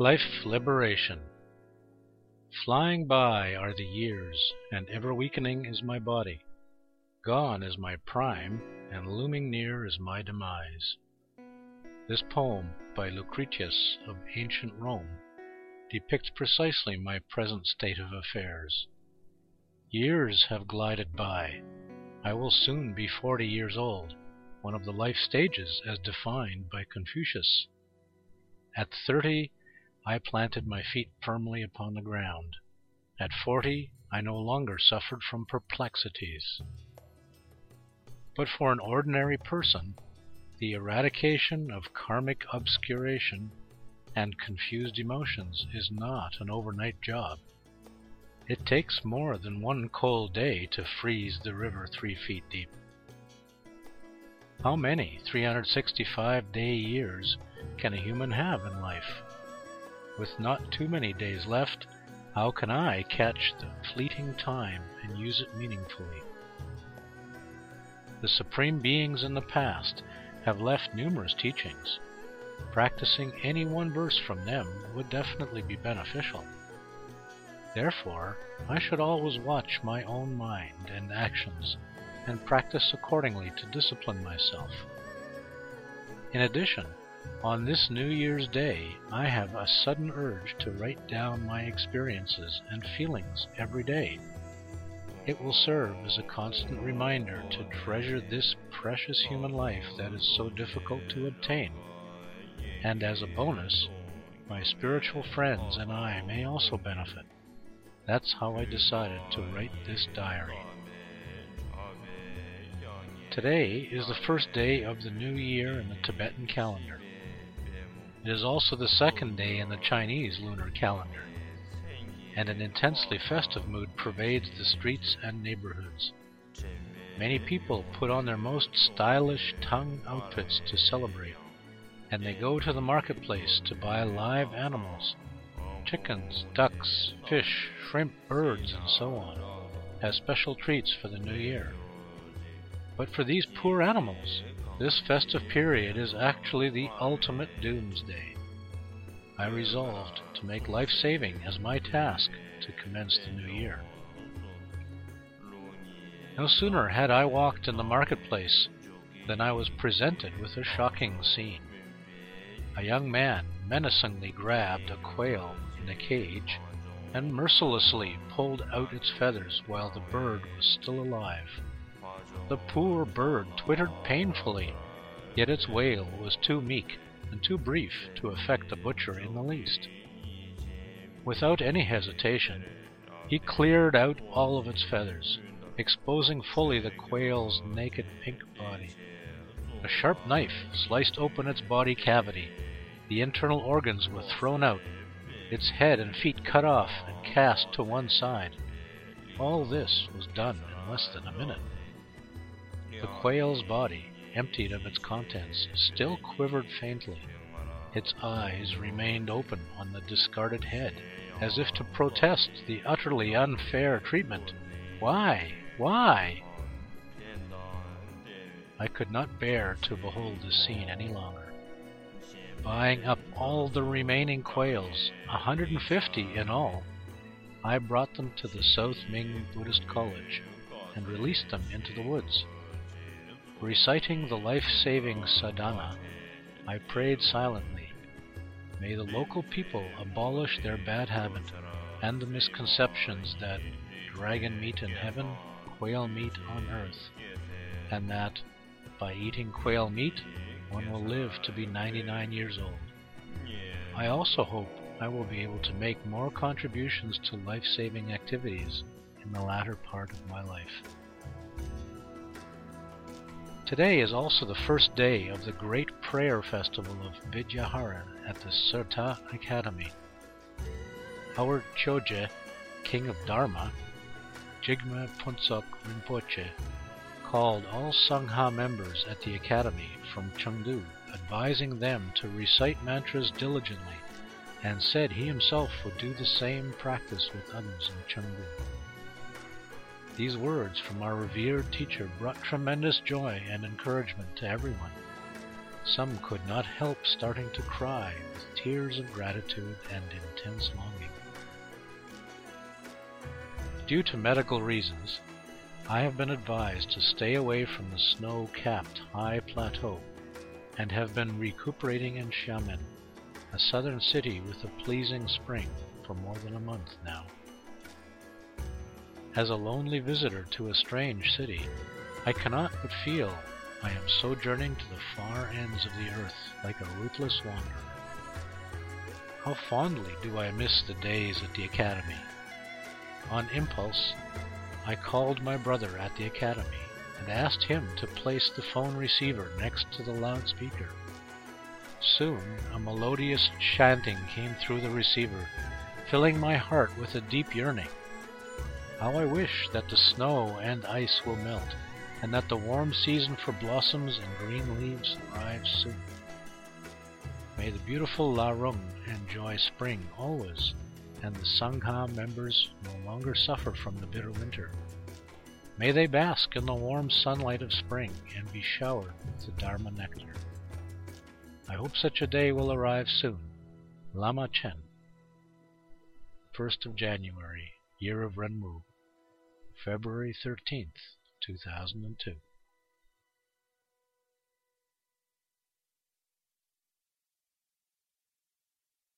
Life Liberation Flying by are the years, and ever weakening is my body. Gone is my prime, and looming near is my demise. This poem, by Lucretius of ancient Rome, depicts precisely my present state of affairs. Years have glided by. I will soon be forty years old, one of the life stages as defined by Confucius. At thirty I planted my feet firmly upon the ground. At forty I no longer suffered from perplexities. But for an ordinary person the eradication of karmic obscuration and confused emotions is not an overnight job. It takes more than one cold day to freeze the river three feet deep. How many 365 day years can a human have in life? With not too many days left, how can I catch the fleeting time and use it meaningfully? The supreme beings in the past have left numerous teachings. Practicing any one verse from them would definitely be beneficial. Therefore, I should always watch my own mind and actions and practice accordingly to discipline myself. In addition, on this New Year's Day, I have a sudden urge to write down my experiences and feelings every day. It will serve as a constant reminder to treasure this precious human life that is so difficult to obtain. And as a bonus, my spiritual friends and I may also benefit. That's how I decided to write this diary. Today is the first day of the new year in the Tibetan calendar. It is also the second day in the Chinese lunar calendar, and an intensely festive mood pervades the streets and neighborhoods. Many people put on their most stylish Tang outfits to celebrate, and they go to the marketplace to buy live animals chickens, ducks, fish, shrimp, birds, and so on as special treats for the new year. But for these poor animals, this festive period is actually the ultimate doomsday. I resolved to make life saving as my task to commence the new year. No sooner had I walked in the marketplace than I was presented with a shocking scene. A young man menacingly grabbed a quail in a cage and mercilessly pulled out its feathers while the bird was still alive. The poor bird twittered painfully, yet its wail was too meek and too brief to affect the butcher in the least. Without any hesitation, he cleared out all of its feathers, exposing fully the quail's naked pink body. A sharp knife sliced open its body cavity. The internal organs were thrown out, its head and feet cut off and cast to one side. All this was done in less than a minute. The quail's body, emptied of its contents, still quivered faintly. Its eyes remained open on the discarded head, as if to protest the utterly unfair treatment. Why? Why? I could not bear to behold this scene any longer. Buying up all the remaining quails, a hundred and fifty in all, I brought them to the South Ming Buddhist College and released them into the woods. Reciting the life-saving sadhana, I prayed silently. May the local people abolish their bad habit and the misconceptions that dragon meat in heaven, quail meat on earth, and that by eating quail meat one will live to be 99 years old. I also hope I will be able to make more contributions to life-saving activities in the latter part of my life. Today is also the first day of the great prayer festival of Vidyadhara at the Sirta Academy. Howard Choje, King of Dharma, Jigme Phuntsok Rinpoche, called all Sangha members at the academy from Chengdu, advising them to recite mantras diligently, and said he himself would do the same practice with others in Chengdu. These words from our revered teacher brought tremendous joy and encouragement to everyone. some could not help starting to cry with tears of gratitude and intense longing. Due to medical reasons, I have been advised to stay away from the snow capped high plateau and have been recuperating in Xiamen, a southern city with a pleasing spring, for more than a month now. As a lonely visitor to a strange city, I cannot but feel I am sojourning to the far ends of the earth like a ruthless wanderer. How fondly do I miss the days at the academy. On impulse, I called my brother at the academy and asked him to place the phone receiver next to the loudspeaker. Soon a melodious chanting came through the receiver, filling my heart with a deep yearning. How I wish that the snow and ice will melt and that the warm season for blossoms and green leaves arrives soon. May the beautiful La Rung enjoy spring always, and the Sangha members no longer suffer from the bitter winter. May they bask in the warm sunlight of spring and be showered with the Dharma nectar. I hope such a day will arrive soon. Lama Chen. 1st of January, year of Renwu, February 13th, 2002.